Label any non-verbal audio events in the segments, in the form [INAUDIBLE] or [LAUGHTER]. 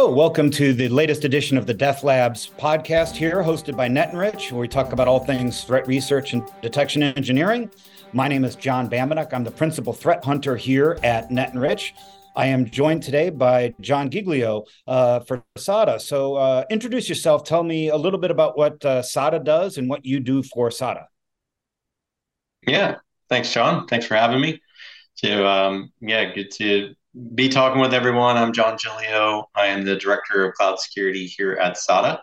Hello, welcome to the latest edition of the Death Labs podcast here, hosted by NetEnrich, where we talk about all things threat research and detection engineering. My name is John Bambenek. I'm the principal threat hunter here at NetEnrich. I am joined today by John Giglio uh, for SADA. So, uh, introduce yourself. Tell me a little bit about what uh, SADA does and what you do for SADA. Yeah, thanks, John. Thanks for having me. So, um, yeah, good to be talking with everyone. I'm John Giglio. I am the Director of Cloud Security here at SADA.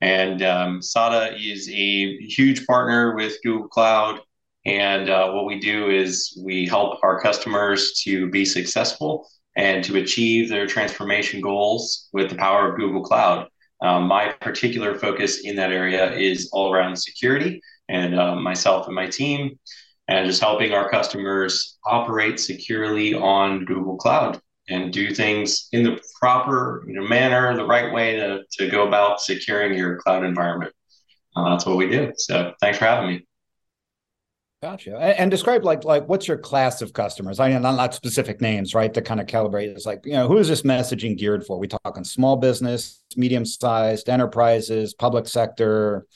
And um, SADA is a huge partner with Google Cloud. And uh, what we do is we help our customers to be successful and to achieve their transformation goals with the power of Google Cloud. Um, my particular focus in that area is all around security, and uh, myself and my team and just helping our customers operate securely on Google Cloud and do things in the proper you know, manner, the right way to, to go about securing your cloud environment. Uh, that's what we do. So thanks for having me. Gotcha. And, and, describe like like what's your class of customers? I mean, not, not specific names, right? To kind of calibrate. It's like you know, who is this messaging geared for? We talking small business, medium sized enterprises, public sector.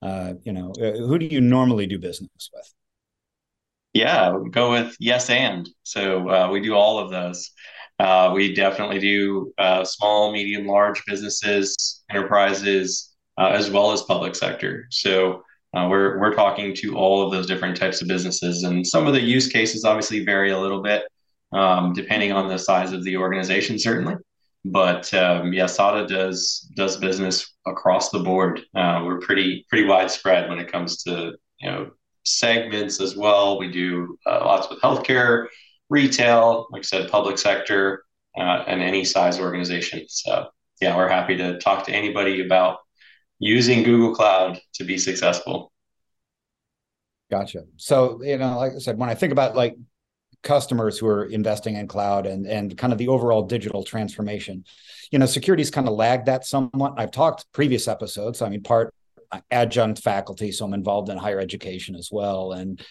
Uh, you know, uh, who do you normally do business with? Yeah, go with yes and. So uh, we do all of those. Uh, we definitely do uh, small, medium, large businesses, enterprises, uh, as well as public sector. So uh, we're we're talking to all of those different types of businesses, and some of the use cases obviously vary a little bit um, depending on the size of the organization, certainly. But um, yeah, SADA does does business across the board. Uh, we're pretty pretty widespread when it comes to you know segments as well. We do uh, lots with healthcare, retail, like I said, public sector, uh, and any size organization. So, yeah, we're happy to talk to anybody about using Google Cloud to be successful. Gotcha. So, you know, like I said, when I think about like customers who are investing in cloud and and kind of the overall digital transformation, you know, security's kind of lagged that somewhat. I've talked previous episodes. I mean, part adjunct faculty, so I'm involved in higher education as well, and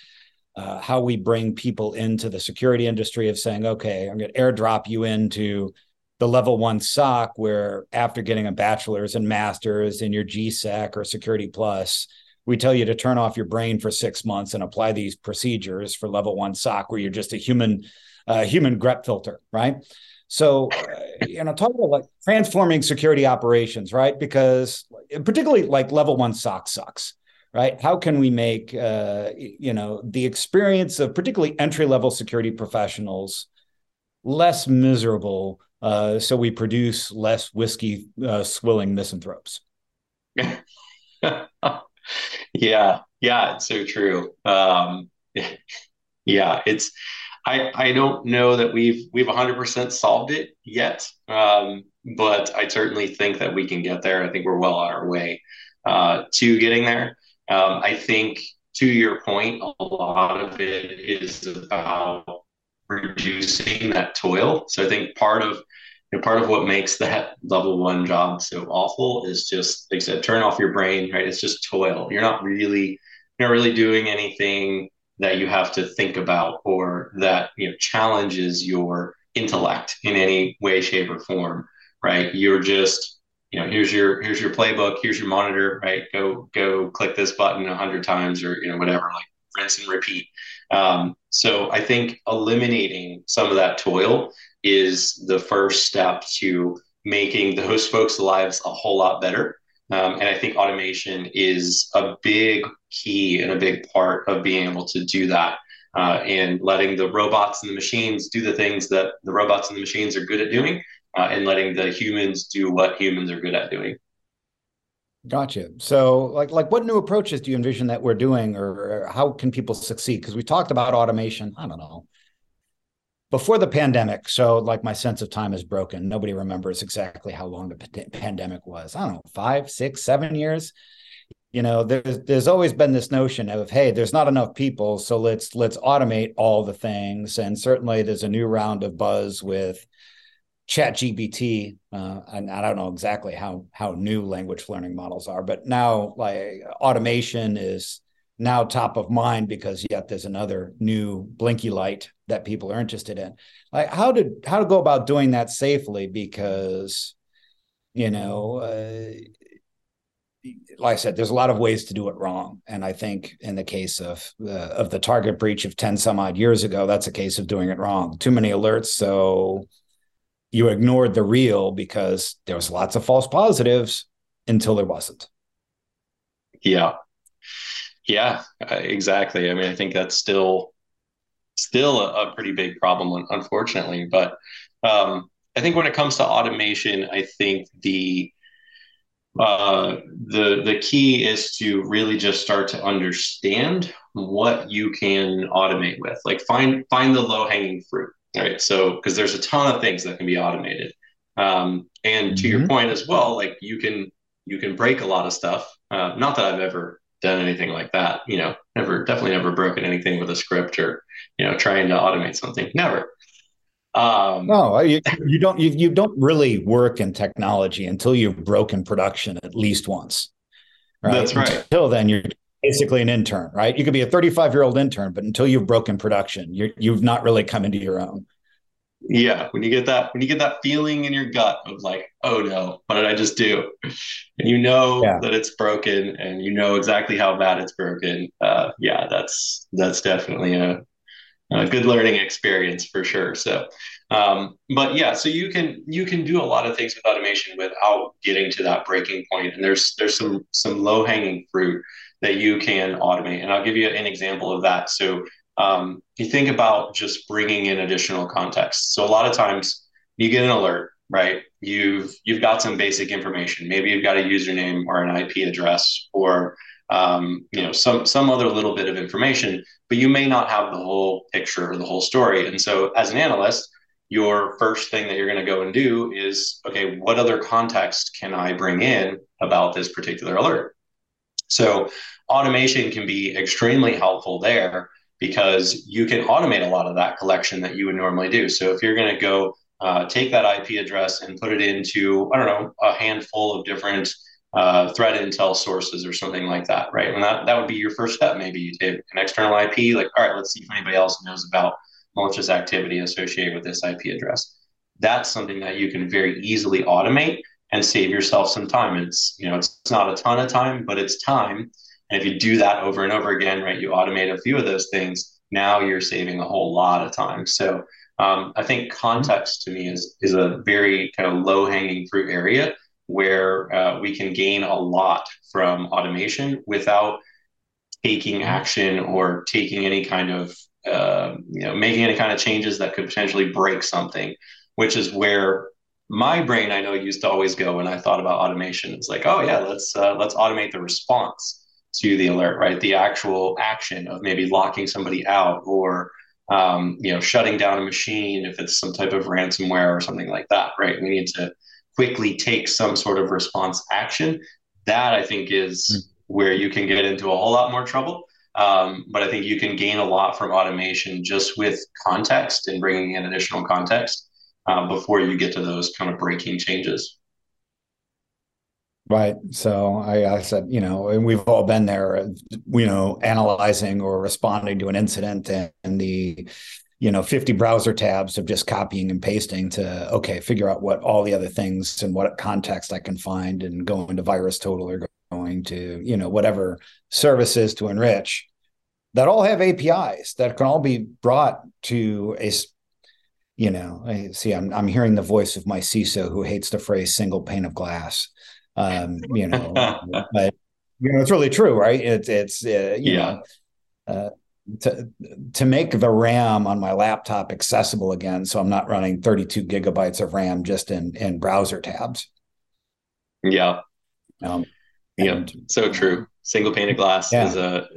uh, how we bring people into the security industry of saying, okay, I'm going to airdrop you into the level one SOC, where after getting a bachelor's and master's in your GSEC or Security Plus, we tell you to turn off your brain for six months and apply these procedures for level one SOC, where you're just a human, uh, human grep filter, right? So, uh, you know, talk about like transforming security operations, right? Because particularly like level one SOC sucks, right? How can we make, uh, you know, the experience of particularly entry level security professionals less miserable uh, so we produce less whiskey uh, swilling misanthropes? [LAUGHS] yeah, yeah, it's so true. Um, [LAUGHS] yeah, it's I, I don't know that we've we've 100% solved it yet, um, but I certainly think that we can get there. I think we're well on our way uh, to getting there. Um, I think to your point, a lot of it is about reducing that toil. So I think part of you know, part of what makes that level one job so awful is just like I said, turn off your brain, right? It's just toil. You're not really you're not really doing anything that you have to think about or that you know challenges your intellect in any way shape or form right? You're just you know here's your here's your playbook here's your monitor right? Go go click this button a hundred times or you know whatever like rinse and repeat. Um, so i think eliminating some of that toil is the first step to making those [LAUGHS] folks lives a whole lot better um, and I think automation is a big key and a big part of being able to do that uh, and letting the robots and the machines do the things that the robots and the machines are good at doing uh, and letting the humans do what humans are good at doing. Gotcha. So, like, like, what new approaches do you envision that we're doing, or how can people succeed? Because we talked about automation. I don't know before the pandemic. So, like, my sense of time is broken. Nobody remembers exactly how long the p- pandemic was. I don't know, five, six, seven years. You know, there's there's always been this notion of, hey, there's not enough people, so let's let's automate all the things. And certainly, there's a new round of buzz with chat gpt uh, and i don't know exactly how how new language learning models are but now like automation is now top of mind because yet there's another new blinky light that people are interested in like how did how to go about doing that safely because you know, uh, like I said, there's a lot of ways to do it wrong, and I think in the case of the of the target breach of ten some odd years ago, that's a case of doing it wrong. Too many alerts, so you ignored the real because there was lots of false positives until there wasn't. Yeah, yeah, exactly. I mean, I think that's still still a, a pretty big problem, unfortunately. But um, I think when it comes to automation, I think the uh, the the key is to really just start to understand what you can automate with. Like find find the low hanging fruit. Right. So because there's a ton of things that can be automated. Um, and to mm-hmm. your point as well, like you can you can break a lot of stuff. Uh, not that I've ever done anything like that. You know, never definitely never broken anything with a script or you know trying to automate something. Never. Um, no, you, you don't. You, you don't really work in technology until you've broken production at least once. Right? That's right. Until then, you're basically an intern, right? You could be a 35 year old intern, but until you've broken production, you you've not really come into your own. Yeah, when you get that when you get that feeling in your gut of like, oh no, what did I just do? And you know yeah. that it's broken, and you know exactly how bad it's broken. Uh, yeah, that's that's definitely a a good learning experience for sure. So, um, but yeah, so you can you can do a lot of things with automation without getting to that breaking point. And there's there's some some low hanging fruit that you can automate. And I'll give you an example of that. So um, you think about just bringing in additional context. So a lot of times you get an alert, right? You've you've got some basic information. Maybe you've got a username or an IP address or um, you know some some other little bit of information but you may not have the whole picture or the whole story and so as an analyst your first thing that you're going to go and do is okay what other context can i bring in about this particular alert so automation can be extremely helpful there because you can automate a lot of that collection that you would normally do so if you're going to go uh, take that ip address and put it into i don't know a handful of different uh, threat intel sources or something like that, right? And that, that would be your first step. Maybe you take an external IP, like, all right, let's see if anybody else knows about malicious activity associated with this IP address. That's something that you can very easily automate and save yourself some time. It's, you know, it's, it's not a ton of time, but it's time. And if you do that over and over again, right, you automate a few of those things, now you're saving a whole lot of time. So um, I think context to me is, is a very kind of low hanging fruit area where uh, we can gain a lot from automation without taking action or taking any kind of uh, you know making any kind of changes that could potentially break something which is where my brain i know used to always go when i thought about automation. It's like oh yeah let's uh, let's automate the response to the alert right the actual action of maybe locking somebody out or um, you know shutting down a machine if it's some type of ransomware or something like that right we need to quickly take some sort of response action, that I think is mm. where you can get into a whole lot more trouble. Um, but I think you can gain a lot from automation just with context and bringing in additional context uh, before you get to those kind of breaking changes. Right. So I, I, said, you know, and we've all been there, uh, you know, analyzing or responding to an incident and, and the you know 50 browser tabs of just copying and pasting to okay figure out what all the other things and what context i can find and go into VirusTotal or going to you know whatever services to enrich that all have apis that can all be brought to a you know I see i'm, I'm hearing the voice of my ciso who hates the phrase single pane of glass um [LAUGHS] you know but you know it's really true right it's it's uh, you yeah. know uh, to to make the RAM on my laptop accessible again, so I'm not running 32 gigabytes of RAM just in in browser tabs. Yeah. Um, yeah. And, so true. Single pane of glass yeah. is a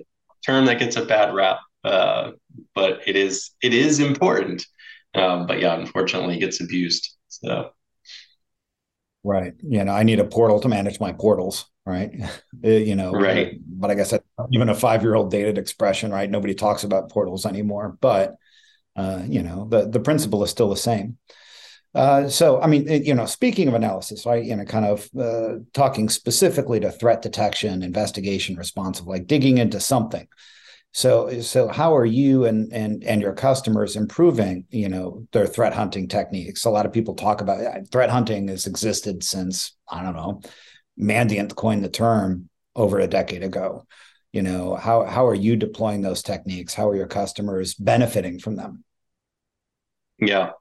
term that gets a bad rap, uh, but it is it is important. Um, but yeah, unfortunately, it gets abused. So. Right. You know, I need a portal to manage my portals right? Uh, [LAUGHS] you know, right. But I guess even a five year old dated expression, right? Nobody talks about portals anymore, but uh, you know, the the principle is still the same. Uh, so, I mean, you know, speaking of analysis, right? You know, kind of uh, talking specifically to threat detection, investigation, responsive, like digging into something. So, so how are you and and and your customers improving, you know, their threat hunting techniques? A lot of people talk about uh, threat hunting has existed since I don't know, Mandiant coined the term over a decade ago. You know, how how are you deploying those techniques? How are your customers benefiting from them? Yeah,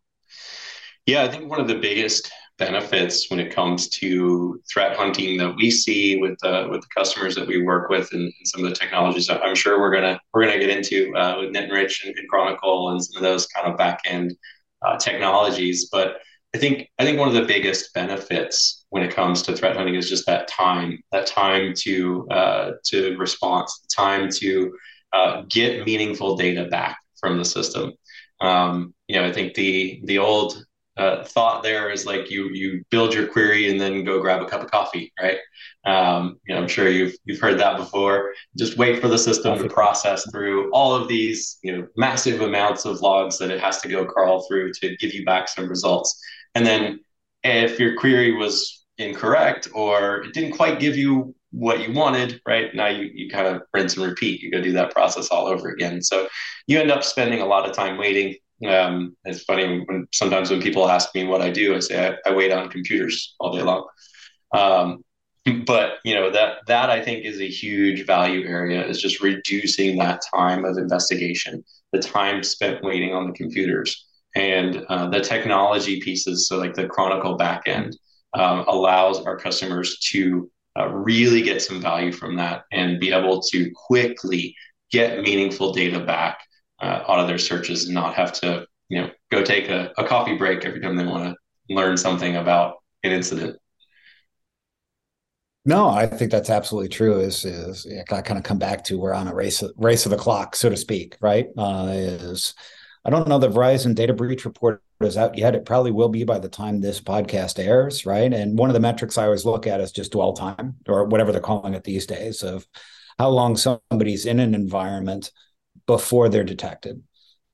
yeah, I think one of the biggest benefits when it comes to threat hunting that we see with uh, with the customers that we work with and, and, some of the technologies that I'm sure we're gonna we're gonna get into uh, with NetEnrich and, and, Chronicle and some of those kind of back end uh, technologies. But I think I think one of the biggest benefits when it comes to threat hunting is just that time, that time to uh, to response, time to uh, get meaningful data back from the system. Um, you know, I think the the old uh, thought there is like you you build your query and then go grab a cup of coffee, right? Um, you know, I'm sure you've you've heard that before. Just wait for the system to process through all of these you know massive amounts of logs that it has to go crawl through to give you back some results. And then if your query was incorrect or it didn't quite give you what you wanted, right? Now you, you kind of rinse and repeat. You go do that process all over again. So you end up spending a lot of time waiting um, it's funny when sometimes when people ask me what I do, I say I, I wait on computers all day long. Um, [LAUGHS] but you know that that I think is a huge value area is just reducing that time of investigation, the time spent waiting on the computers, and uh, the technology pieces. So like the Chronicle backend um, allows our customers to uh, really get some value from that and be able to quickly get meaningful data back uh, out of their searches and not have to, you know, go take a, a coffee break every time they want to learn something about an incident. No, I think that's absolutely true. Is is I kind of come back to we're on a race race of the clock, so to speak, right? Uh, is I don't know the Verizon data breach report is out yet. It probably will be by the time this podcast airs, right? And one of the metrics I always look at is just dwell time, or whatever they're calling it these days, of how long somebody's in an environment before they're detected.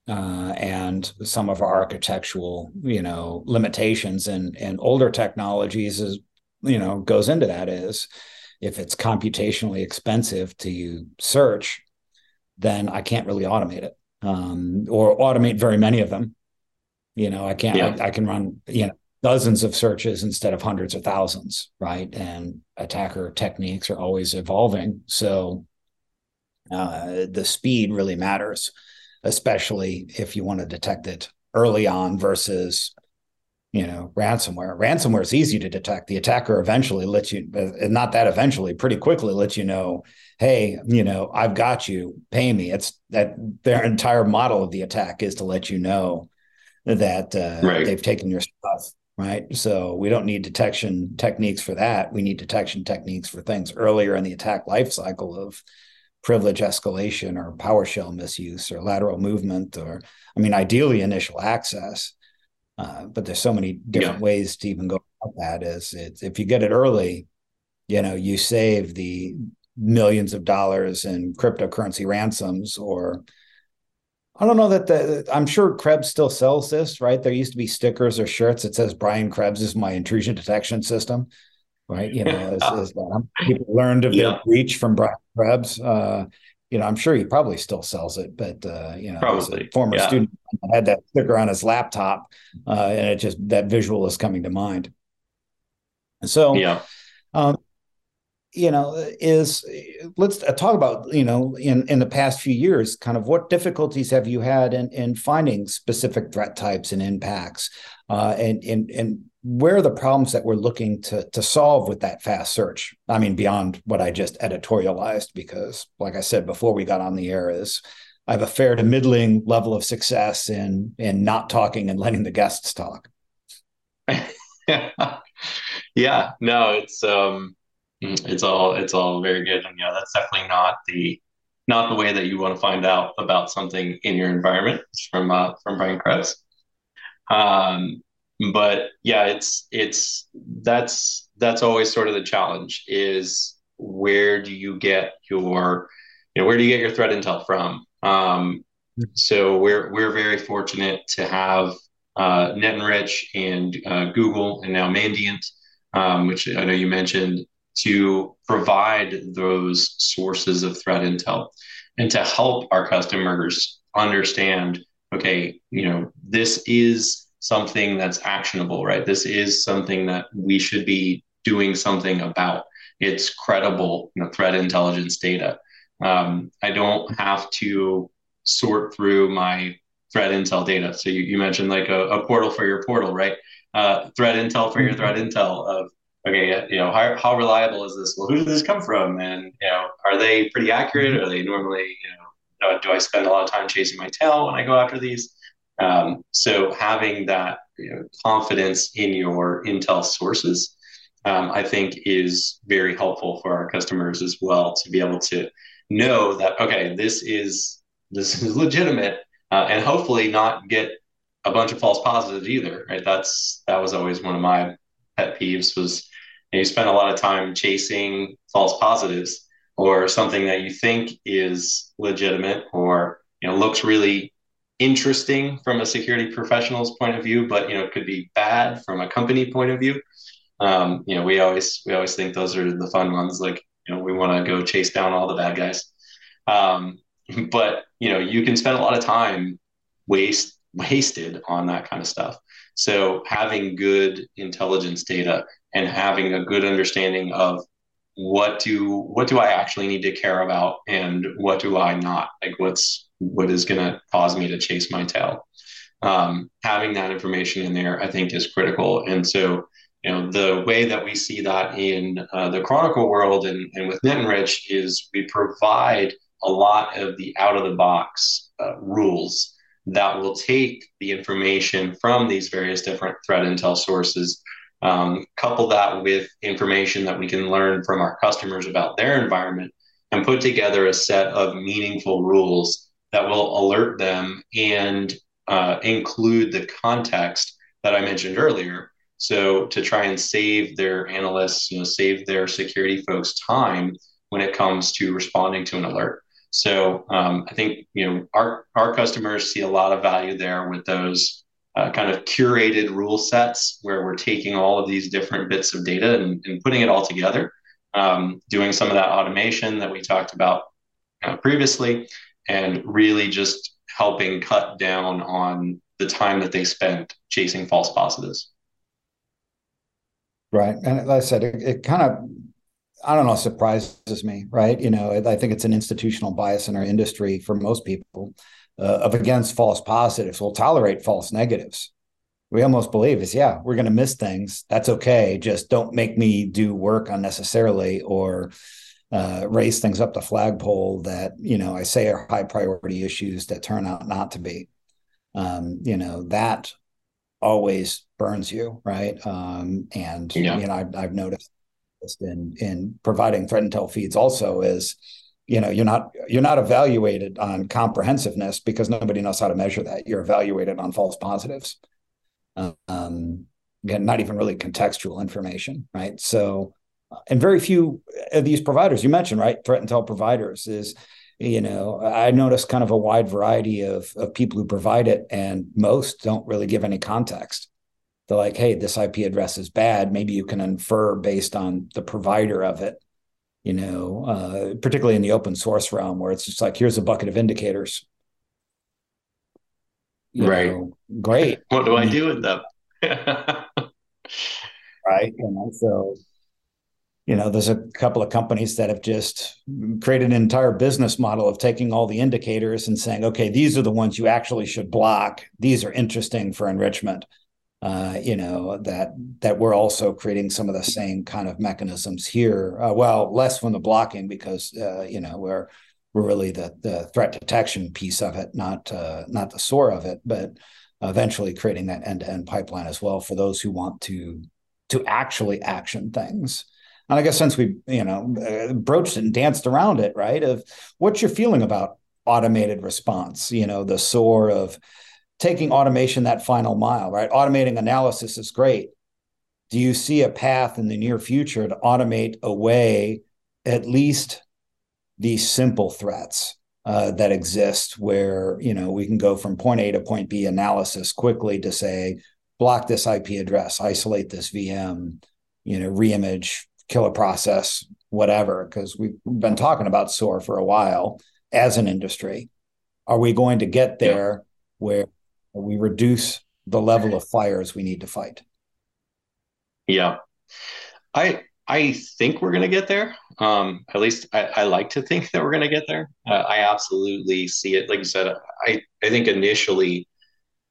Uh, and some of our architectural, you know, limitations and and older technologies is, you know, goes into that is if it's computationally expensive to search, then I can't really automate it um, or automate very many of them. You know, I can't. Yeah. I, I can run you know dozens of searches instead of hundreds or thousands, right? And attacker techniques are always evolving, so uh, the speed really matters, especially if you want to detect it early on versus you know ransomware. Ransomware is easy to detect. The attacker eventually lets you uh, not that eventually pretty quickly lets you know hey you know i've got you. Pay me. It's that their entire model of the attack is to let you know that uh, right. they've taken your stuff right? So we don't need detection techniques for that. We need detection techniques for things earlier in the attack life cycle of privilege escalation or PowerShell misuse or lateral movement or, I mean, ideally initial access. Uh, but there's so many different yeah. ways to even go about that. Is it's if you get it early, you know, you save the millions of dollars in cryptocurrency ransoms or I don't know that the I'm sure Krebs still sells this, right? There used to be stickers or shirts that says Brian Krebs is my intrusion detection system right? You know, as, as people learned of yeah. their breach from Brian Krebs. Uh, you know, I'm sure he probably still sells it, but uh, you know, probably. a former yeah. student had that sticker on his laptop, uh, and it just that visual is coming to mind. So, yeah, um, you know, is let's talk about you know in in the past few years, kind of what difficulties have you had in in finding specific threat types and impacts, uh, and and and where are the problems that we're looking to to solve with that fast search? I mean beyond what i just editorialized because like i said before we got on the air is i have a fair to middling level of success in in not talking and letting the guests talk. [LAUGHS] Yeah no it's um it's all it's all very good. And yeah that's definitely not the not the way that you want to find out about something in your environment from uh, from Brian Krebs. Um, but yeah it's it's that's that's always sort of the challenge is where do you get your you know where do you get your threat intel from um, so we're we're very fortunate to have uh, NetEnrich and uh, Google and now Mandiant, um, which I know you mentioned, to provide those sources of threat intel. and to help our customers understand okay you know this is something that's actionable right this is something that we should be doing something about it's credible you know threat intelligence data um, i don't have to sort through my threat intel data so you, you mentioned like a, a portal for your portal right uh, threat intel for your threat intel of okay, you know, how, how reliable is this? Well, who did this come from? And, you know, are they pretty accurate? Are they normally, you know, uh, do I spend a lot of time chasing my tail when I go after these? Um, so having that you know, confidence in your Intel sources, um, I think is very helpful for our customers as well to be able to know that, okay, this is, this is [LAUGHS] legitimate uh, and hopefully not get a bunch of false positives either, right? That's, that was always one of my pet peeves was you spend a lot of time chasing false positives or something that you think is legitimate or you know looks really interesting from a security professional's point of view but you know it could be bad from a company point of view. Um, you know we always we always think those are the fun ones like you know we want to go chase down all the bad guys. Um, [LAUGHS] but you know you can spend a lot of time waste wasted on that kind of stuff. So having good intelligence data and having a good understanding of what do what do I actually need to care about? And what do I not? Like what's what is going to cause me to chase my tail? Um, having that information in there I think is critical. And so you know the way that we see that in uh, the chronicle world and, and with NetEnrich is we provide a lot of the out of the box uh, rules that will take the information from these various different threat intel sources, um, couple that with information that we can learn from our customers about their environment, and put together a set of meaningful rules that will alert them and uh, include the context that I mentioned earlier. So to try and save their analysts, you know, save their security folks time when it comes to responding to an alert. So um, I think you know our our customers see a lot of value there with those uh, kind of curated rule sets where we're taking all of these different bits of data and, and putting it all together, um, doing some of that automation that we talked about uh, previously, and really just helping cut down on the time that they spend chasing false positives. Right, and like I said, it, it kind of I don't know, surprises me, right? You know, I think it's an institutional bias in our industry for most people uh, of against false positives. We'll tolerate false negatives. We almost believe is, yeah, we're going to miss things. That's okay. Just don't make me do work unnecessarily or uh, raise things up the flagpole that, you know, I say are high priority issues that turn out not to be. Um, you know, that always burns you, right? Um, and, yeah. you know, I've, I've noticed in in providing threat intel feeds also is you know you're not you're not evaluated on comprehensiveness because nobody knows how to measure that. You're evaluated on false positives. Um again not even really contextual information right? So and very few of these providers you mentioned right threat intel providers is you know i noticed kind of a wide variety of of people who provide it and most don't really give any context. They're like, hey, this IP address is bad. Maybe you can infer based on the provider of it, you know, uh, particularly in the open source realm where it's just like, here's a bucket of indicators. You right. Know, great. [LAUGHS] what do I do with them? [LAUGHS] right. You know, so, you know, there's a couple of companies that have just created an entire business model of taking all the indicators and saying, okay, these are the ones you actually should block. These are interesting for enrichment uh, you know that that we're also creating some of the same kind of mechanisms here. Uh, well, less from the blocking because uh, you know we're we're really the the threat detection piece of it, not uh, not the SOAR of it, but eventually creating that end to end pipeline as well for those who want to to actually action things. And I guess since we you know uh, broached it and danced around it, right? Of what's your feeling about automated response? You know, the SOAR of taking automation that final mile, right? Automating analysis is great. Do you see a path in the near future to automate away at least these simple threats uh, that exist where, you know, we can go from point A to point B analysis quickly to say, block this IP address, isolate this VM, you know, reimage, kill a process, whatever, because we've been talking about SOAR for a while as an industry? Are we going to get there yeah. where we reduce the level of fires we need to fight? Yeah. I I think we're going to get there. Um, at least I, I, like to think [LAUGHS] that we're going to get there. Uh, I absolutely see it. Like you said, I, I think initially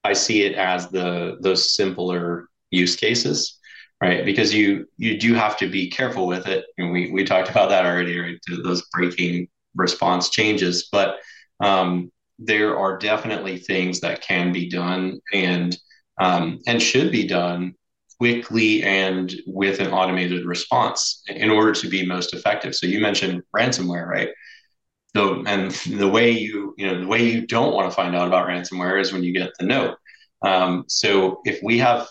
I see it as the those simpler use cases, right? Because you you do have to be careful with it, and we we talked about that already, right? Those breaking response changes, but um, there are definitely things that can be done and um, and should be done quickly and with an automated response in order to be most effective. So you mentioned ransomware, right? So and the way you you know the way you don't want to find out about ransomware is when you get the note. Um, so if we have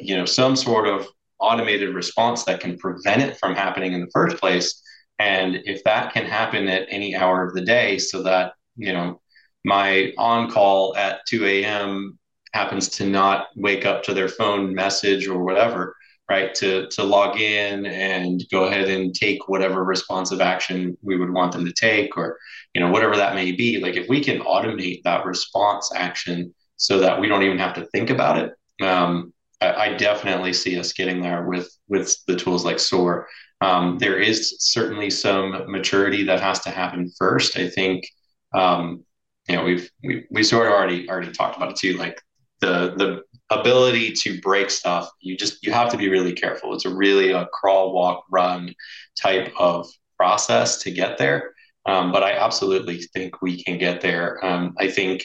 you know some sort of automated response that can prevent it from happening in the first place, and if that can happen at any hour of the day, so that you know my on call at 2 a.m. happens to not wake up to their phone message or whatever, right? To to log in and go ahead and take whatever responsive action we would want them to take, or you know whatever that may be. Like if we can automate that response action so that we don't even have to think about it, um, I, I, definitely see us getting there with with the tools like SOAR. Um, there is certainly some maturity that has to happen first. I think um, you know we've we, we sort of already already talked about it too like the the ability to break stuff you just you have to be really careful. It's a really a crawl walk run type of process to get there. Um, but i absolutely think we can get there. Um, i think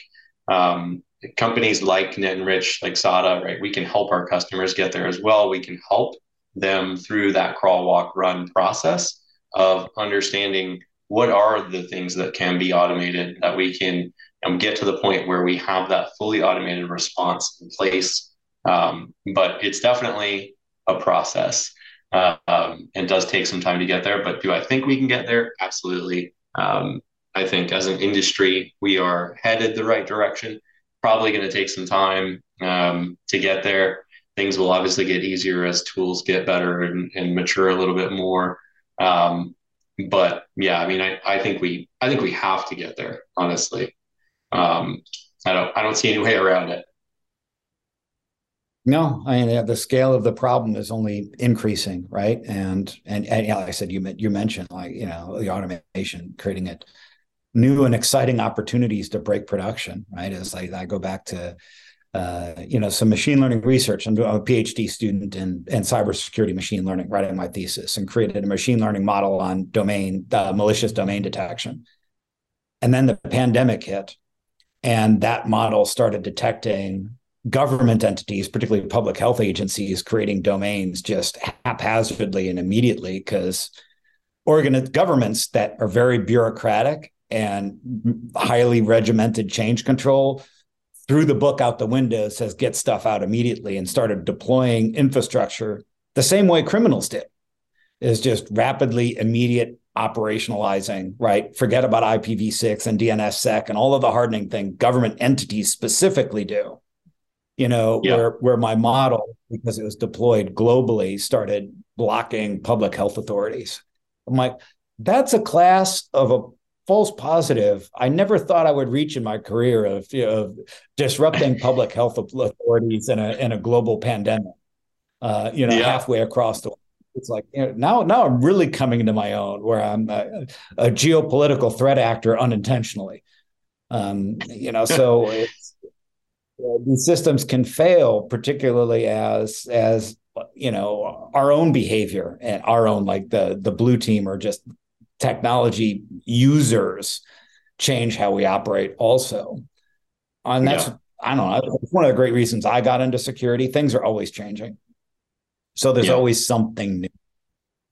um, companies like netenrich like sada right we can help our customers get there as well. We can help them through that crawl walk run process of understanding what are the things that can be automated that we can um, get to the point where we have that fully automated response in place. Um, but it's definitely a process uh, um, and does take some time to get there. But do I think we can get there? Absolutely. Um, I think as an industry, we are headed the right direction. Probably going to take some time um, to get there. Things will obviously get easier as tools get better and, and mature a little bit more. Um, but yeah, I mean, I, I think we I think we have to get there. Honestly, um, I don't I don't see any way around it. No, I mean the scale of the problem is only increasing, right? And and, and yeah, like I said, you you mentioned like you know the automation creating it new and exciting opportunities to break production, right? It's like I go back to uh, you know, some machine learning research. I'm a PhD student in, in cybersecurity machine learning, writing my thesis, and created a machine learning model on domain uh, malicious domain detection. And then the pandemic hit, and that model started detecting government entities, particularly public health agencies, creating domains just haphazardly and immediately because organ governments that are very bureaucratic and highly regimented change control threw the book out the window, says get stuff out immediately, and started deploying infrastructure the same way criminals did, is just rapidly, immediate operationalizing, right? Forget about IPv6 and DNSSEC and all of the hardening thing government entities specifically do. You know, yeah. where where my model, because it was deployed globally, started blocking public health authorities. I'm like, that's a class of a false positive I never thought I would reach in my career of, you know, of disrupting public health authorities in a in a global pandemic. Uh, you know, yeah. halfway across the World. it's like you know, now now I'm really coming into my own where I'm a, a geopolitical threat actor unintentionally. Um, you know, so [LAUGHS] it's, uh, these systems can fail, particularly as as you know our own behavior and our own like the the blue team or just technology users change how we operate also. And that's, yeah. I don't know, it's one of the great reasons I got into security. Things are always changing. So there's yeah. always something new.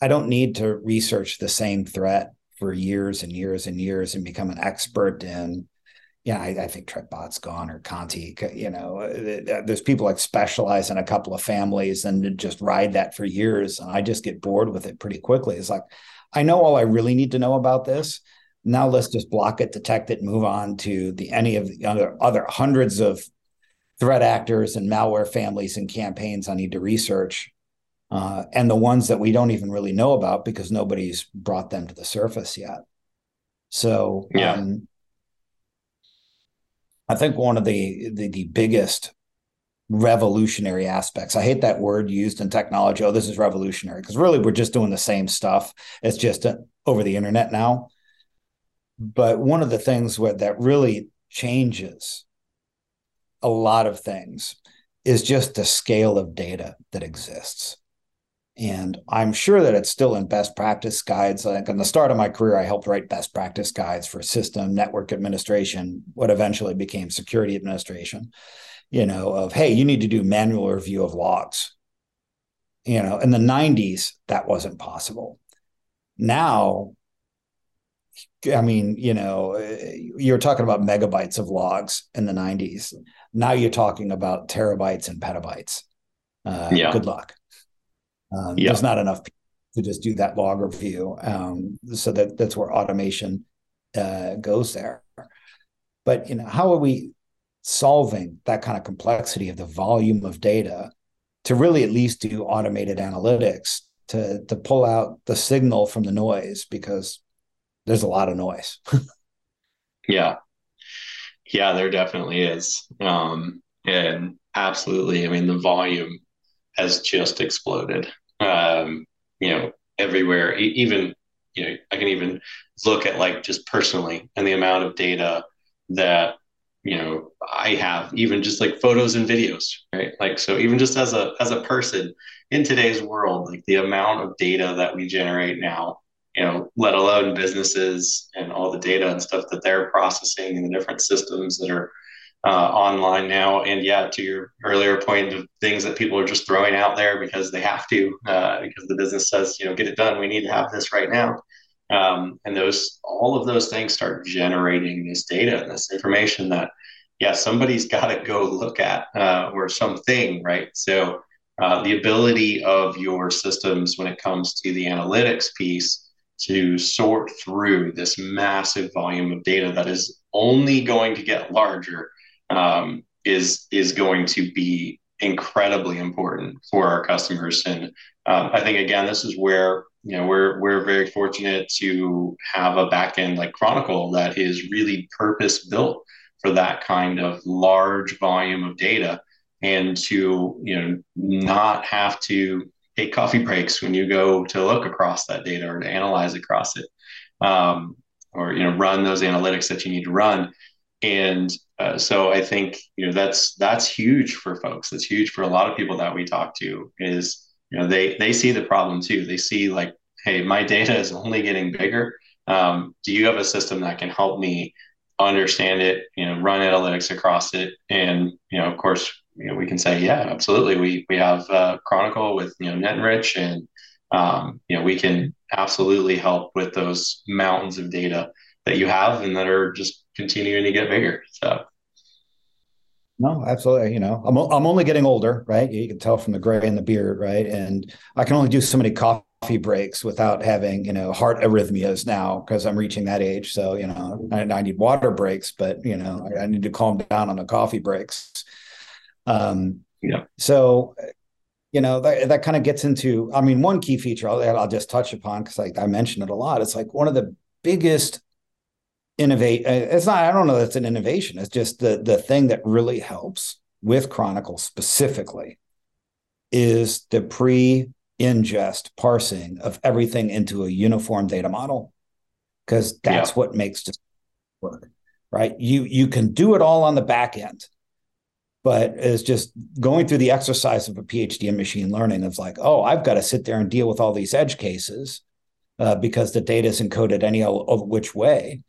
I don't need to research the same threat for years and years and years and become an expert in yeah, I, I, think TrickBot's gone or Conti. You know, uh, there's people like specialize in a couple of families and just ride that for years, and I just get bored with it pretty quickly. It's like I know all I really need to know about this. Now let's just block it, detect it, move on to the any of the other other hundreds of threat actors and malware families and campaigns I need to research, uh, and the ones that we don't even really know about because nobody's brought them to the surface yet. So yeah. Um, I think one of the, the, the biggest revolutionary aspects. I hate that word used in technology. Oh, this is revolutionary because really we're just doing the same stuff. It's just uh, over the internet now. But one of the things where that really changes a lot of things is just the scale of data that exists. And I'm sure that it's still in best practice guides. Like in the start of my career, I helped write best practice guides for system network administration, what eventually became security administration, you know, of, hey, you need to do manual review of logs. You know, in the 90s, that wasn't possible. Now, I mean, you know, you're talking about megabytes of logs in the 90s. Now you're talking about terabytes and petabytes. Uh, yeah. Good luck. Um, yeah. There's not enough people to just do that log review. Um, so that that's where automation uh, goes there. But you know, how are we solving that kind of complexity of the volume of data to really at least do automated analytics to to pull out the signal from the noise because there's a lot of noise. [LAUGHS] yeah. Yeah, there definitely is. Um, and absolutely, I mean, the volume has just exploded. Um, you know, everywhere, even, you know, I can even look at like just personally and the amount of data that you know i have even just like photos and videos right like so even just as a as a person in today's world like the amount of data that we generate now you know, let alone businesses and all the data and stuff that they're processing and the different systems that are uh, online now. And yeah, to your earlier point of things that people are just throwing out there because they have to, uh, because the business says, you know, get it done. We need to have this right now. Um, and those, all of those things start generating this data and this information that, yeah, somebody's [LAUGHS] got to go look at uh, or something, right? So uh, the ability of your systems when it comes to the analytics piece to sort through this massive volume of data that is only going to get larger um, is is going to be incredibly important for our customers. And um, I think again, this is where you know we're we're very fortunate to have a backend like Chronicle that is really purpose built for that kind of large volume of data and to you know not have to take coffee breaks when you go to look across that data or to analyze across it, um, or you know run those analytics that you need to run. And uh, so I think you know that's that's huge for folks. That's huge for a lot of people that we talk to. Is you know they they see the problem too. They see like, hey, my data is only getting bigger. Um, do you have a system that can help me understand it? You know, run analytics across it, and you know, of course, you know, we can say, yeah, absolutely. We we have uh, Chronicle with you know NetEnrich, and um, you know we can absolutely help with those mountains of data that you have and that are just continuing to get bigger. So. No, absolutely. You know, I'm I'm only getting older, right? You can tell from the gray and the beard, right? And I can only do so many coffee breaks without having, you know, heart arrhythmias now because I'm reaching that age. So, you know, I, I need water breaks, but you know, I, I, need to calm down on the coffee breaks. Um, yeah. So, you know, that, that kind of gets into, I mean, one key feature I'll, I'll just touch upon because like I mentioned it a lot. It's like one of the biggest innovate. Uh, it's not, I don't know that's an innovation. It's just the, the thing that really helps with Chronicle specifically is the pre ingest parsing of everything into a uniform data model because that's yeah. what makes it work right you you can do it all on the back end but it's just going through the exercise of a PhD in machine learning of like, oh, I've got to sit there and deal with all these edge cases uh, because the data is encoded any of which way.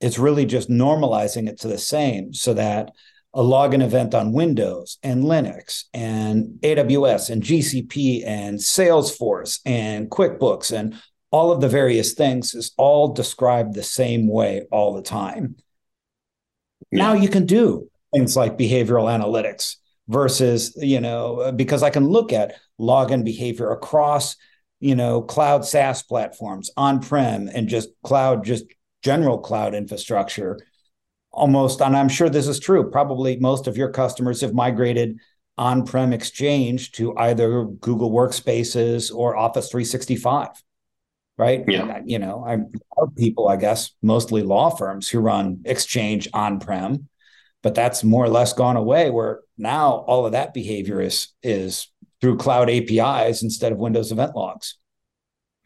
It's really just normalizing it to the same so that a login event on Windows and Linux and AWS and GCP and Salesforce and QuickBooks and all of the various things is all described the same way all the time. Yeah. Now you can do things like behavioral analytics versus, you know, because I can look at login behavior across, you know, cloud SaaS platforms, on prem, and just cloud, just general cloud infrastructure. Almost, and I'm sure this is true. Probably most of your customers have migrated on prem exchange to either Google Workspaces or Office 365 right? Yeah. You know, I'm people, I guess, mostly law firms who run Exchange on prem but that's more or less gone away where now all of that behavior is is through cloud apis instead of windows event logs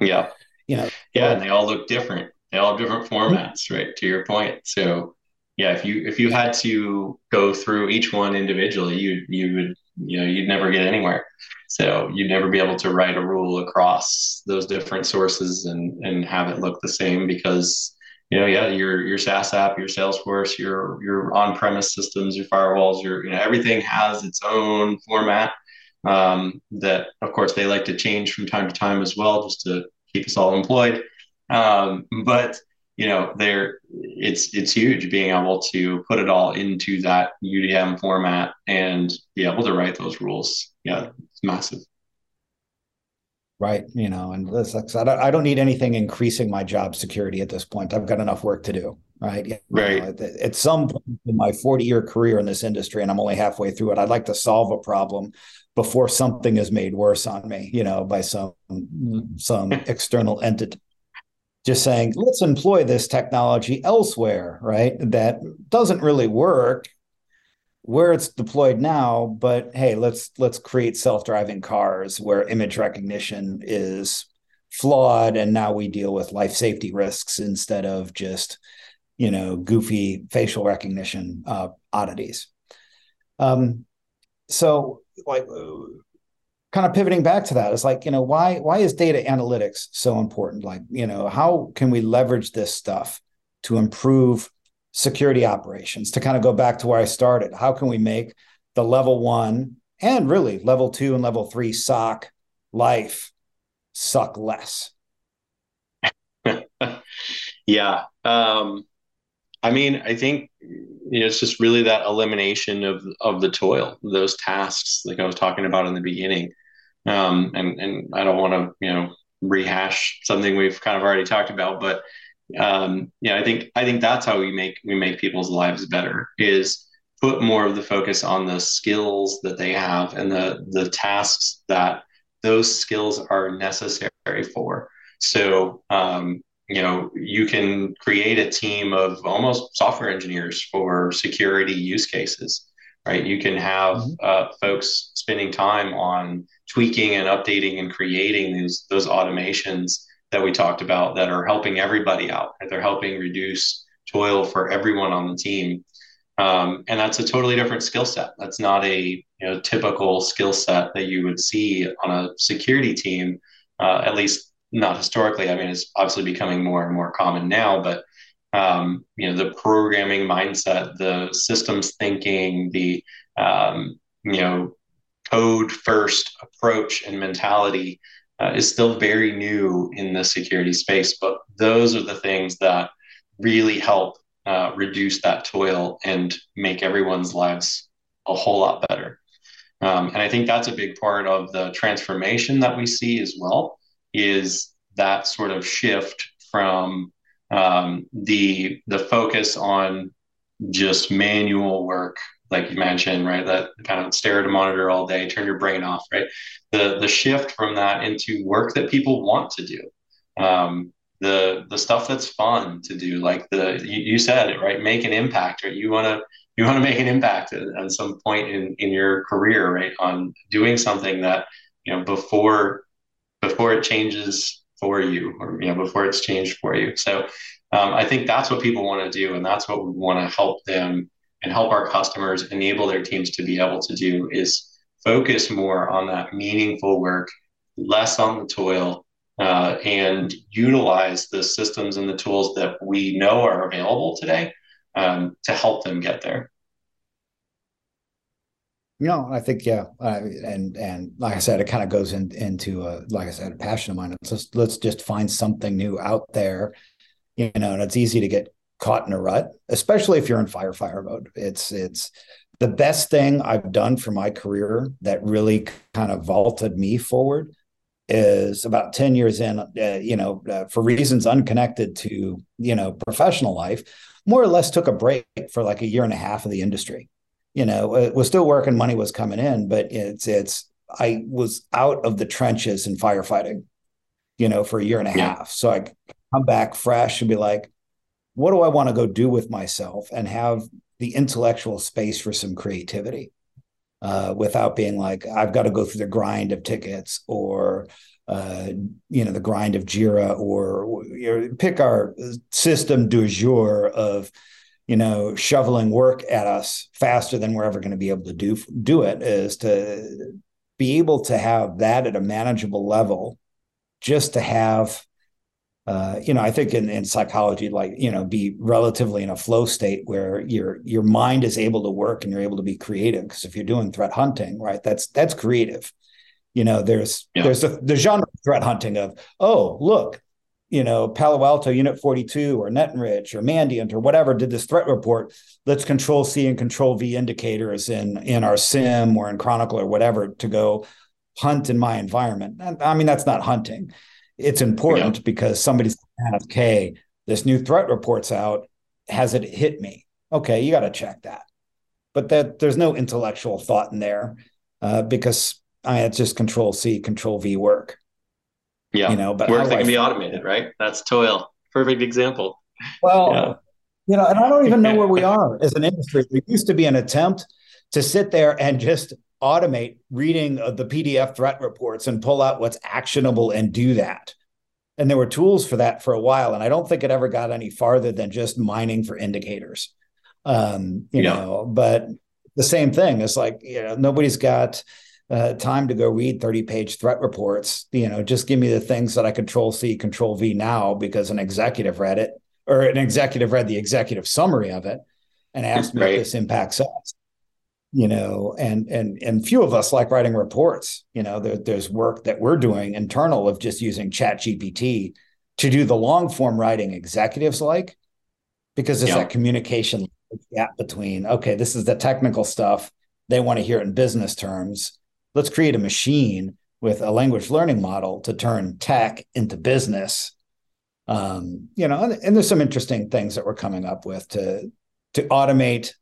yeah you know yeah and they all look different they all have different formats right to your point. So yeah if you if you had to go through each one individually you you would you know you'd never get anywhere. So you'd never be able to write a rule across those different sources and and have it look the same because you know yeah your your SaaS app your Salesforce your your on-premise systems your firewalls your you know everything has its own format um, that of course they like to change from time to time as well just to keep us all employed um, but you know there it's it's huge being able to put it all into that udm format and be able to write those rules. Yeah it's massive. Right you know and I don't, I don't need anything increasing my job security at this point. I've got enough work to do right? You right. know, at, at some point in my 40 year career in this industry and i'm only halfway through it i'd like to solve a problem before something is made worse on me you know by some some [LAUGHS] external entity just saying, let's employ this technology elsewhere, right? That doesn't really work where it's deployed now, but hey, let's let's create self-driving cars where image recognition is flawed and now we deal with life safety risks instead of just you know goofy facial recognition uh, oddities um, so like kind of pivoting back to that is like you know why why is data analytics so important? Like you know how can we leverage this stuff to improve security operations? To kind of go back to where i started how can we make the level one and really level two and level three soc life suck less? [LAUGHS] Yeah um i mean i think you know, it's just really that elimination of of the toil, those tasks, like I was talking about in the beginning. Um, and and I don't want to you know rehash something we've kind of already talked about, but um, yeah, I think I think that's how we make we make people's lives better is put more of the focus on the skills that they have and the the tasks that those skills are necessary for. So um, you know you can create a team of almost software engineers for security use cases right? You can have mm-hmm. uh, folks spending time on tweaking and updating and creating these those automations that we talked about that are helping everybody out they're helping reduce toil for everyone on the team. Um, and that's a totally different skill set. That's not a you know typical skill set that you would see on a security team uh, at least not historically. I mean, it's obviously becoming more and more common now, but um, you know, the programming mindset, the systems thinking, the um, you know, code first approach and mentality uh, is still very new in the security space. But those are the things that really help uh, reduce that toil and make everyone's lives a whole lot better. Um, and I think that's a big part of the transformation that we see as well is that sort of shift from um, the the focus on just manual work, like you mentioned, right? That kind of stare at a monitor all day, turn your brain off, right? The the shift from that into work that people want to do. Um, the the stuff that's fun to do, like the you, you said it, right? Make an impact, right? You want to you want to make an impact at, at some point in in your career, right? On doing something that you know before before it changes for you or you know before it's changed for you. So um, i think that's what people want to do and that's what we want to help them and help our customers enable their teams to be able to do is focus more on that meaningful work less on the toil uh, and utilize the systems and the tools that we know are available today um, to help them get there no, I think yeah, uh, and and like I said, it kind of goes in, into a, like I said, a passion of mine. Let's just, let's just find something new out there, you know. And it's easy to get caught in a rut, especially if you're in firefighter mode. It's it's the best thing I've done for my career that really kind of vaulted me forward is about 10 years in uh, you know uh, for reasons unconnected to you know professional life more or less took a break for like a year and a half of the industry you know, it was still working, money was coming in, but it's it's I was out of the trenches and firefighting, you know, for a year and a yeah. half. So I come back fresh and be like, what do I want to go do with myself and have the intellectual space for some creativity uh, without being like I've got to go through the grind of tickets or uh, you know the grind of Jira or you know, pick our system du jour of you know shoveling work at us faster than we're ever going to be able to do do it is to be able to have that at a manageable level just to have uh, you know, I think in, in psychology, like you know, be relatively in a flow state where your your mind is able to work and you're able to be creative. Because if you're doing threat hunting, right, that's that's creative. You know, there's yeah. there's the, the genre of threat hunting of oh look, you know, Palo Alto Unit 42 or NetEnrich or Mandiant or whatever did this threat report. Let's control C and control V indicators in in our SIEM or in Chronicle or whatever to go hunt in my environment. I mean, that's not hunting it's important yeah. because somebody's hey, this new threat report's out. Has it hit me? Okay, you got to check that. But that there's no intellectual thought in there uh, because I it's just control C, control V work. Yeah. You know, but work that can be automated, right? That's toil. Perfect example. Well, yeah. you know, and I don't even know where we [LAUGHS] are as an industry. There used to be an attempt to sit there and just automate reading the PDF threat reports and pull out what's actionable and do that. And there were tools for that for a while. And I don't think it ever got any farther than just mining for indicators. Um, you yeah. know, but the same thing is like, you know, nobody's got uh, time to go read 30 page threat reports. You know, just give me the things that I control C, control V now because an executive read it or an executive read the executive summary of it and asked me right. if this impacts us you know and and and few of us like writing reports you know there, there's work that we're doing internal of just using chat gpt to do the long form writing executives like because there's yeah. that communication gap between okay this is the technical stuff they want to hear it in business terms let's create a machine with a language learning model to turn tech into business. Um, you know and, and there's some interesting things that we're coming up with to to automate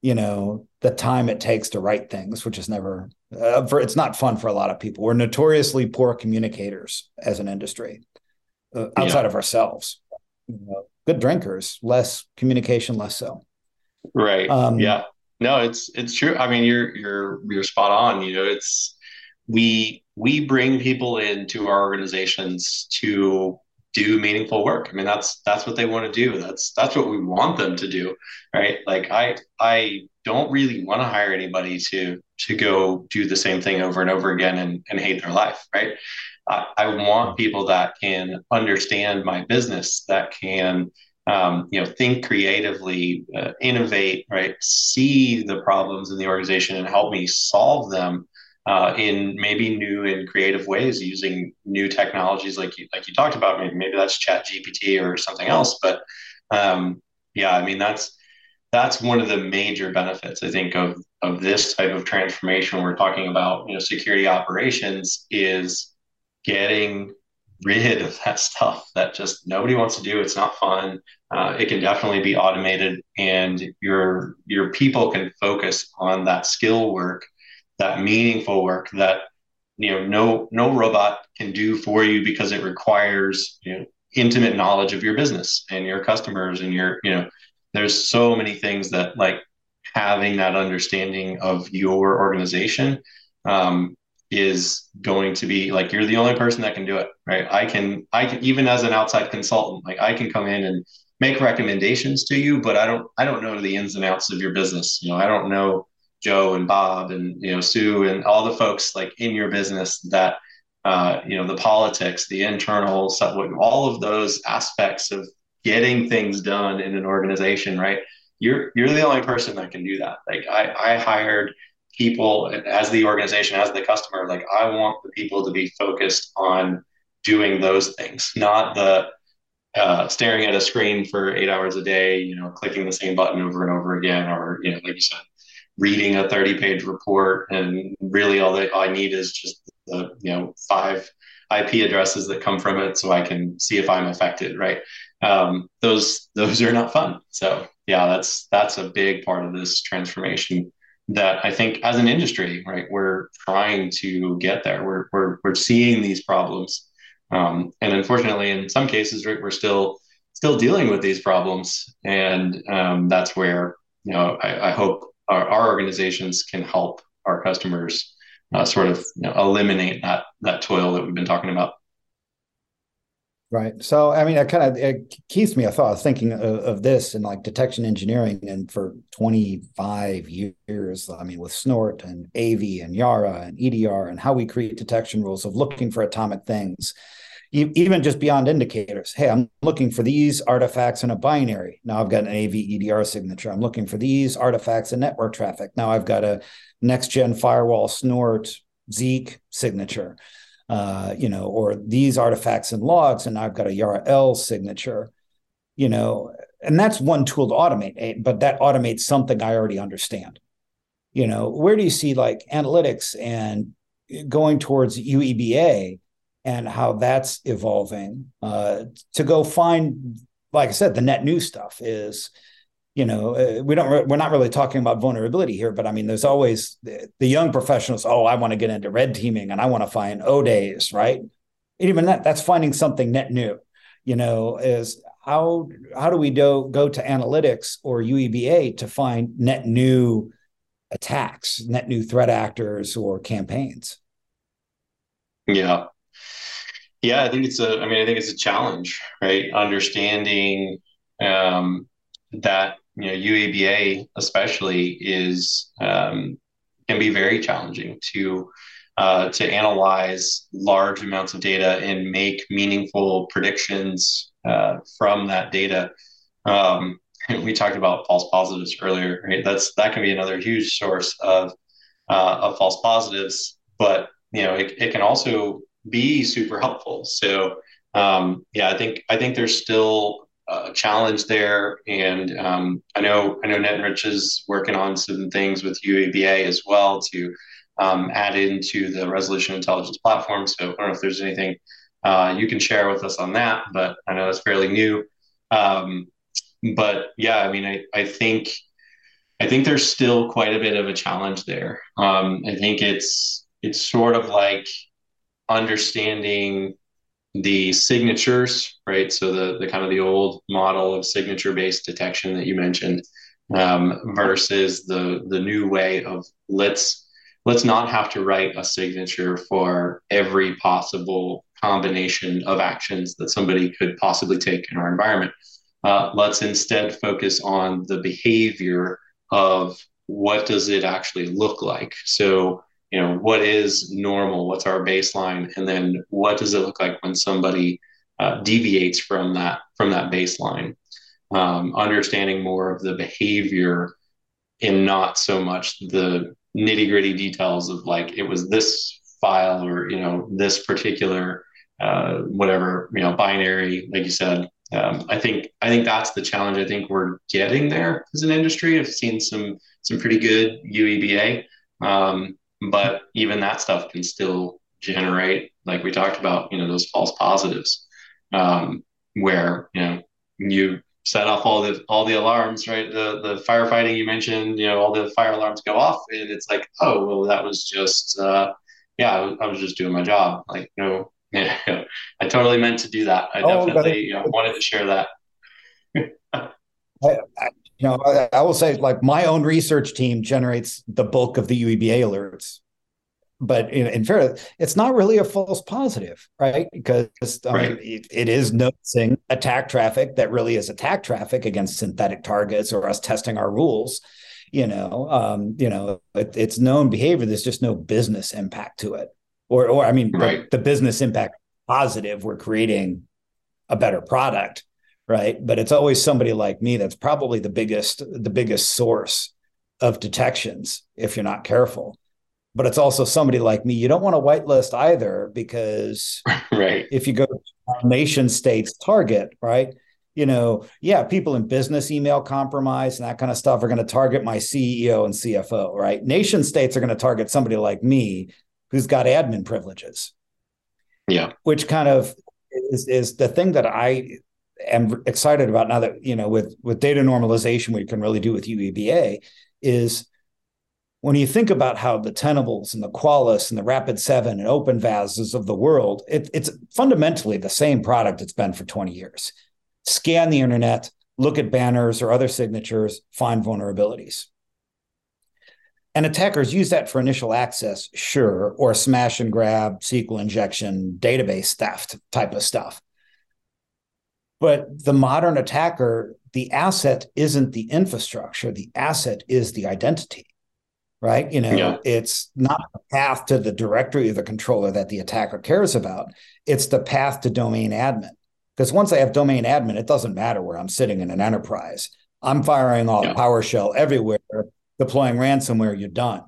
you know the time it takes to write things which is never uh, for it's not fun for a lot of people. We're notoriously poor communicators as an industry uh, outside yeah. of ourselves. You know, good drinkers less communication less so. Right. Um, yeah no it's it's true i mean you're you're you're spot on you know it's we we bring people into our organizations to do meaningful work. I mean, that's that's what they want to do. That's that's what we want them to do, right? Like I I don't really want to hire anybody to to go do the same thing over and over again and, and hate their life, right? I, I want people that can understand my business, that can um, you know think creatively, uh, innovate, right? See the problems in the organization and help me solve them uh, in maybe new and creative ways using new technologies like you like you talked about maybe maybe that's chat gpt or something else but um, yeah i mean that's that's one of the major benefits i think of of this type of transformation we're talking about you know security operations is getting rid of that stuff that just nobody wants to do. It's not fun. Uh, it can definitely be automated and your your people can focus on that skill work that meaningful work that you know no no robot can do for you because it requires you know intimate knowledge of your business and your customers and your you know there's so many things that like having that understanding of your organization um, is going to be like you're the only person that can do it right i can i can even as an outside consultant like i can come in and make recommendations to you but i don't i don't know the ins and outs of your business you know i don't know Joe and Bob and you know Sue and all the folks like in your business that uh, you know the politics, the internal all of those aspects of getting things done in an organization, right? You're you're the only person that can do that. Like I, I hired people as the organization, as the customer. Like I want the people to be focused on doing those things, not the uh, staring at a screen for eight hours a day, you know, clicking the same button over and over again, or you know, like you said, reading a 30 page report and really all that I need is just the you know five IP addresses that come from it so I can see if I'm affected right um, those those are not fun so yeah that's that's a big part of this transformation that I think as an industry right we're trying to get there. We're we're, we're seeing these problems. Um, and unfortunately in some cases right we're still still dealing with these problems. And um, that's where you know, I, I hope our, our, organizations can help our customers uh, sort of you know, eliminate that that toil that we've been talking about. Right. So, I mean, it kind of it keeps me a thought thinking of, of, this and like detection engineering. And for 25 years, I mean, with Snort and AV and Yara and EDR and how we create detection rules of looking for atomic things, even just beyond indicators. Hey, I'm looking for these artifacts in a binary. Now I've got an AV EDR signature. I'm looking for these artifacts in network traffic. Now I've got a next gen firewall Snort Zeek signature uh, you know, or these artifacts and logs, and I've got a YARA-L signature, you know, and that's one tool to automate, eh, but that automates something I already understand. You know, where do you see like analytics and going towards UEBA and how that's evolving uh, to go find, like I said, the net new stuff is you know uh, we don't we're not really talking about vulnerability here but i mean there's always the, the young professionals oh i want to get into red teaming and i want to find o days right? And even that that's finding something net new you know is how how do we do, go to analytics or ueba to find net new attacks net new threat actors or campaigns? Yeah. Yeah i think it's a i mean i think it's a challenge right? Understanding um that you know UEBA especially is um, can be very challenging to uh, to analyze large amounts of data and make meaningful predictions uh, from that data. Um, [LAUGHS] we talked about false positives earlier, right? That's that can be another huge source of uh, of false positives, but you know it, it can also be super helpful. So um, yeah, I think I think there's still uh, challenge there. And um, I know I know NetEnrich is working on some things with UEBA as well to um, add into the resolution intelligence platform. So I don't know if there's anything uh, you can share with us on that, but I know that's fairly new. Um, but yeah, I mean, I, I think I think there's still quite a bit of a challenge there. Um, I think it's it's sort of like understanding the signatures, right? So the the kind of the old model of signature based detection that you mentioned, um, versus the the new way of let's let's not have to write a signature for every possible combination of actions that somebody could possibly take in our environment. Uh, let's instead focus on the behavior of what does it actually look like. So you know what is normal what's our baseline and then what does it look like when somebody uh, deviates from that from that baseline um, understanding more of the behavior and not so much the nitty gritty details of like it was this file or you know this particular uh, whatever you know binary like you said um, I think I think that's the challenge. I think we're getting there as an industry. I've seen some some pretty good UEBA, um, but even that stuff can still generate like we talked about you know those false positives um, where you know you set off all the all the alarms right? The the firefighting you mentioned you know all the fire alarms go off and it's like oh well that was just uh, yeah I was, I was just doing my job. Like you know [LAUGHS] yeah, I totally meant to do that. I oh, definitely you know, wanted to share that. [LAUGHS] I, you know, I, I, will say like my own research team generates the bulk of the UEBA alerts. But in, in fairness, it's not really a false positive, right? Because I right. it, it is noticing attack traffic that really is attack traffic against synthetic targets or us testing our rules. You know, um, you know, it, it's known behavior. There's just no business impact to it, or, or I mean, right. the, the business impact positive. We're creating a better product right? But it's always somebody like me that's probably the biggest the biggest source of detections if you're not careful. But it's also somebody like me. You don't want to whitelist either because [LAUGHS] right. if you go nation states target right you know yeah people in business email compromise and that kind of stuff are going to target my ceo and cfo right? Nation states are going to target somebody like me who's got admin privileges. Yeah. Which kind of is, is the thing that i am excited about now that you know with with data normalization we can really do with UEBA is when you think about how the Tenables and the Qualys and the Rapid Seven and OpenVASs of the world, it, it's fundamentally the same product it's been for 20 years. Scan the internet, look at banners or other signatures, find vulnerabilities. And attackers use that for initial access, sure, or smash and grab, SQL injection, database theft type of stuff. But the modern attacker, the asset isn't the infrastructure, the asset is the identity, right? You know, yeah. it's not the path to the directory of the controller that the attacker cares about, it's the path to domain admin. Because once I have domain admin, it doesn't matter where I'm sitting in an enterprise. I'm firing off yeah. PowerShell everywhere deploying ransomware, you're done.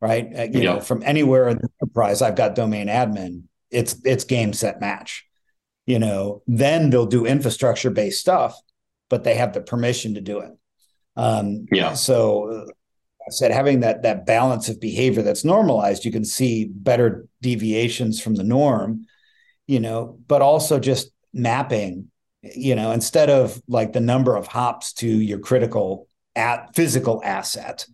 Right. Uh, you yeah. know, from anywhere in the enterprise, I've got domain admin. It's it's game set match. You know, then they'll do infrastructure based stuff, but they have the permission to do it. Um, yeah. So I said having that that balance of behavior that's normalized, you can see better deviations from the norm, you know, but also just mapping, you know, instead of like the number of hops to your critical at physical asset,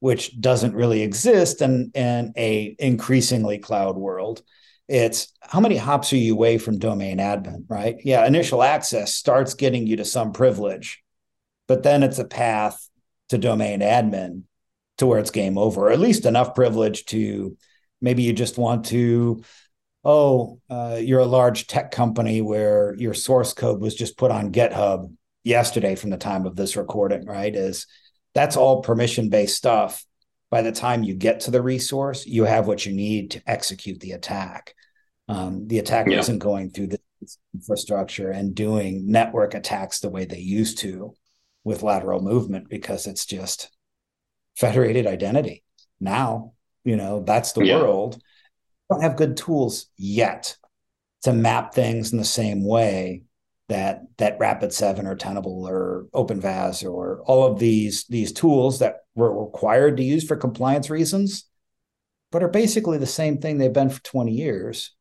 which doesn't really exist in, in a increasingly cloud world. It's how many hops are you away from domain admin, right? Yeah, initial access starts getting you to some privilege, but then it's a path to domain admin to where it's game over, or at least enough privilege to maybe you just want to oh, uh, you're a large tech company where your source code was just put on GitHub yesterday from the time of this recording, right? Is that's all permission based stuff. By the time you get to the resource, you have what you need to execute the attack. Um, the attacker yeah. isn't going through the infrastructure and doing network attacks the way they used to with lateral movement because it's just federated identity. Now, you know, that's the yeah. world. don't have good tools yet to map things in the same way that that Rapid7 or Tenable or OpenVAS or all of these these tools that we're required to use for compliance reasons, but are basically the same thing they've been for 20 years.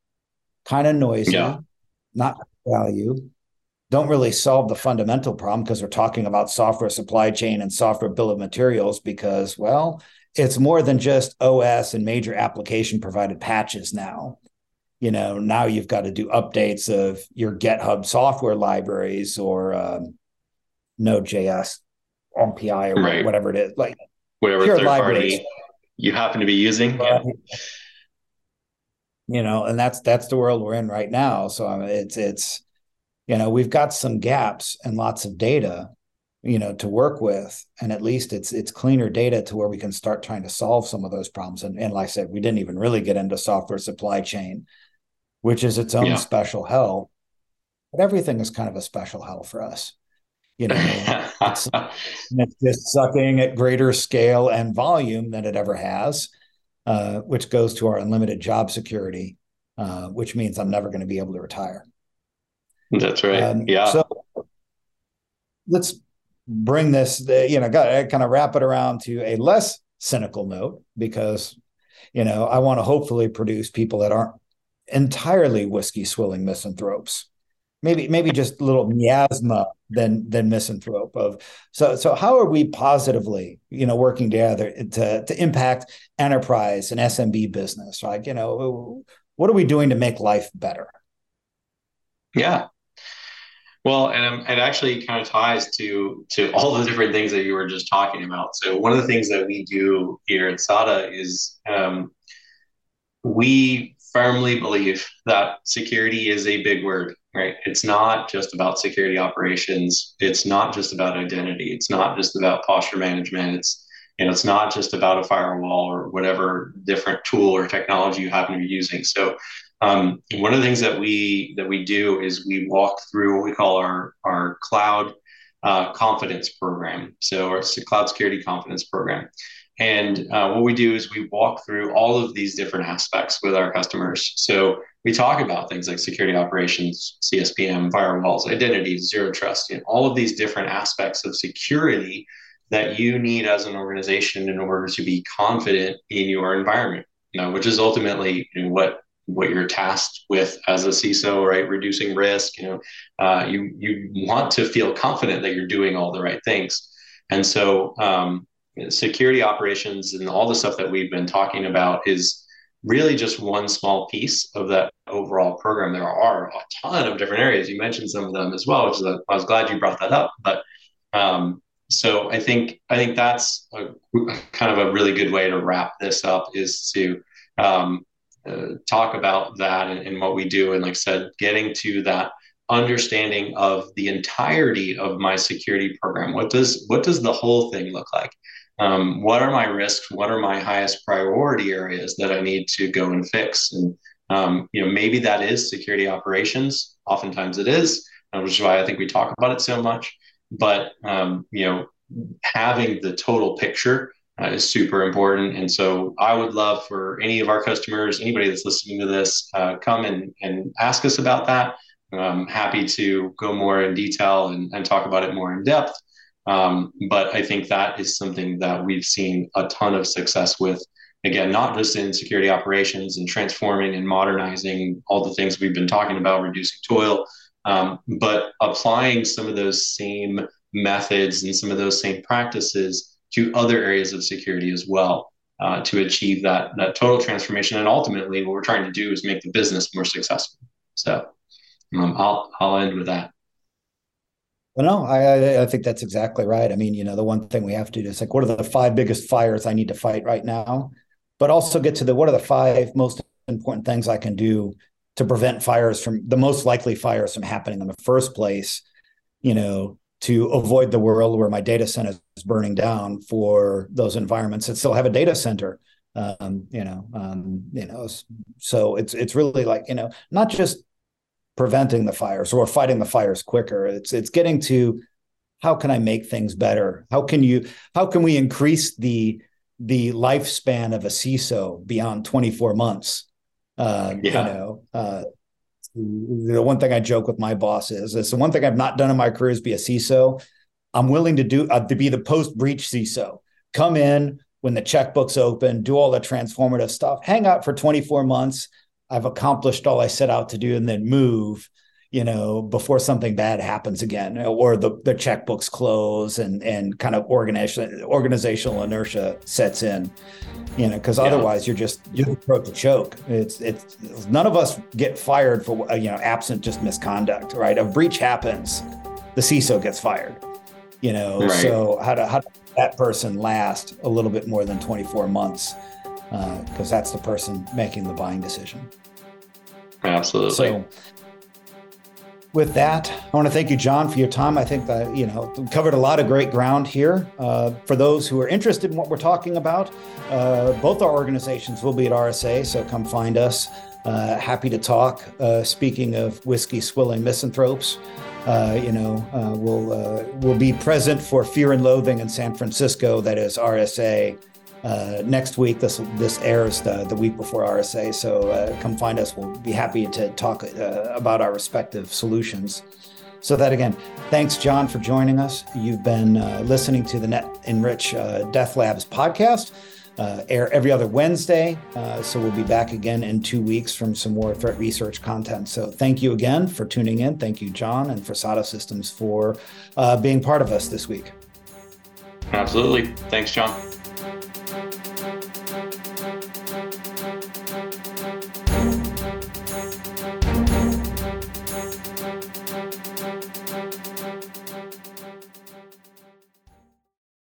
Kind of noisy, yeah. not value, don't really solve the fundamental problem because we're talking about software supply chain and software bill of materials because, well, it's more than just OS and major application provided patches now you know now you've got to do updates of your github software libraries or um, node.js MPI or right. whatever it is like whatever third libraries. party you happen to be using yeah. you know and that's that's the world we're in right now so I mean, it's it's you know we've got some gaps and lots of data you know to work with and at least it's it's cleaner data to where we can start trying to solve some of those problems and, and like i said we didn't even really get into software supply chain which is its own yeah. special hell. But everything is kind of a special hell for us. You know, it's, [LAUGHS] it's, just sucking at greater scale and volume than it ever has, uh, which goes to our unlimited job security, uh, which means I'm never going to be able to retire. That's right. Um, yeah. So let's bring this, you know, got kind of wrap it around to a less cynical note because, you know, I want to hopefully produce people that aren't entirely whiskey swilling misanthropes. Maybe maybe [LAUGHS] just a little miasma than than misanthrope of so so how are we positively you know working together to to impact enterprise and SMB business? Like you know what are we doing to make life better? Yeah. Well and it actually kind of ties to to all the different things that you were just talking about. So one of the things that we do here at SADA is um, we firmly believe that security is a big word, right? It's not just about security operations. It's not just about identity. It's not just about posture management. It's you know, it's not just about a firewall or whatever different tool or technology you happen to be using. So um, one of the things that we that we do is we walk through what we call our our cloud uh, confidence program. So it's a cloud security confidence program. And uh, what we do is we walk through all of these different aspects with our customers. So we talk about things like security operations, CSPM, firewalls, identity, zero trust, and all of these different aspects of security that you need as an organization in order to be confident in your environment. You know, which is ultimately you know, what what you're tasked with as a CISO, right? Reducing risk. You know, uh, you you want to feel confident that you're doing all the right things. And so um, security operations and all the stuff that we've been talking about is really just one small piece of that overall program. There are a ton of different areas. You mentioned some of them as well, which a, I was glad you brought that up. But um, so I think I think that's a, kind of a really good way to wrap this up is to um, uh, talk about that and, and, what we do. And like I said, getting to that understanding of the entirety of my security program. What does what does the whole thing look like? Um, what are my risks? What are my highest priority areas that I need to go and fix? And um, you know, maybe that is security operations. Oftentimes it is, uh, which is why I think we talk about it so much. But um, you know, having the total picture uh, is super important. And so I would love for any of our customers, anybody that's listening to this, uh, come and, and ask us about that. I'm happy to go more in detail and, and talk about it more in depth. Um, but I think that is something that we've seen a ton of success with. Again, not just in security operations and transforming and modernizing all the things we've been talking about, reducing toil, um, but applying some of those same methods and some of those same practices to other areas of security as well uh, to achieve that that total transformation. And ultimately, what we're trying to do is make the business more successful. So um, I'll I'll end with that. Well, no, I I think that's exactly right. I mean, you know, the one thing we have to do is like, what are the five biggest fires I need to fight right now? But also get to the what are the five most important things I can do to prevent fires from the most likely fires from happening in the first place. You know, to avoid the world where my data center is burning down for those environments that still have a data center. Um, you know, um, you know, so it's it's really like you know, not just preventing the fires or fighting the fires quicker. It's it's getting to how can I make things better? How can you how can we increase the the lifespan of a CISO beyond 24 months? Uh, yeah. You know, uh, the one thing I joke with my boss is, is the one thing I've not done in my career is be a CISO. I'm willing to do uh, to be the post breach CISO. Come in when the checkbook's open, do all the transformative stuff, hang out for 24 months, I've accomplished all I set out to do and then move, you know, before something bad happens again, or the the checkbooks close and and kind of organization organizational inertia sets in, you know, because yeah. otherwise you're just you're the throat to choke. It's it's none of us get fired for you know absent just misconduct, right? A breach happens, the CISO gets fired, you know. Right. So how to how to that person last a little bit more than 24 months because uh, that's the person making the buying decision. Absolutely. So, with that, I want to thank you, John, for your time. I think that you know covered a lot of great ground here. Uh, for those who are interested in what we're talking about, uh, both our organizations will be at RSA, so come find us. Uh, happy to talk. Uh, speaking of whiskey swilling misanthropes, uh, you know, uh, we'll we'll be present for Fear and Loathing in San Francisco. That is RSA uh, next week. This this airs the, the week before RSA, so uh, come find us. We'll be happy to talk uh, about our respective solutions. So that again, thanks John for joining us. You've been uh, listening to the NetEnrich uh, Death Labs podcast. Uh, air every other Wednesday. so we'll be back again in two weeks from some more threat research content. So thank you again for tuning in. Thank you, John, and for SADA Systems for being part of us this week. Absolutely. Thanks, John.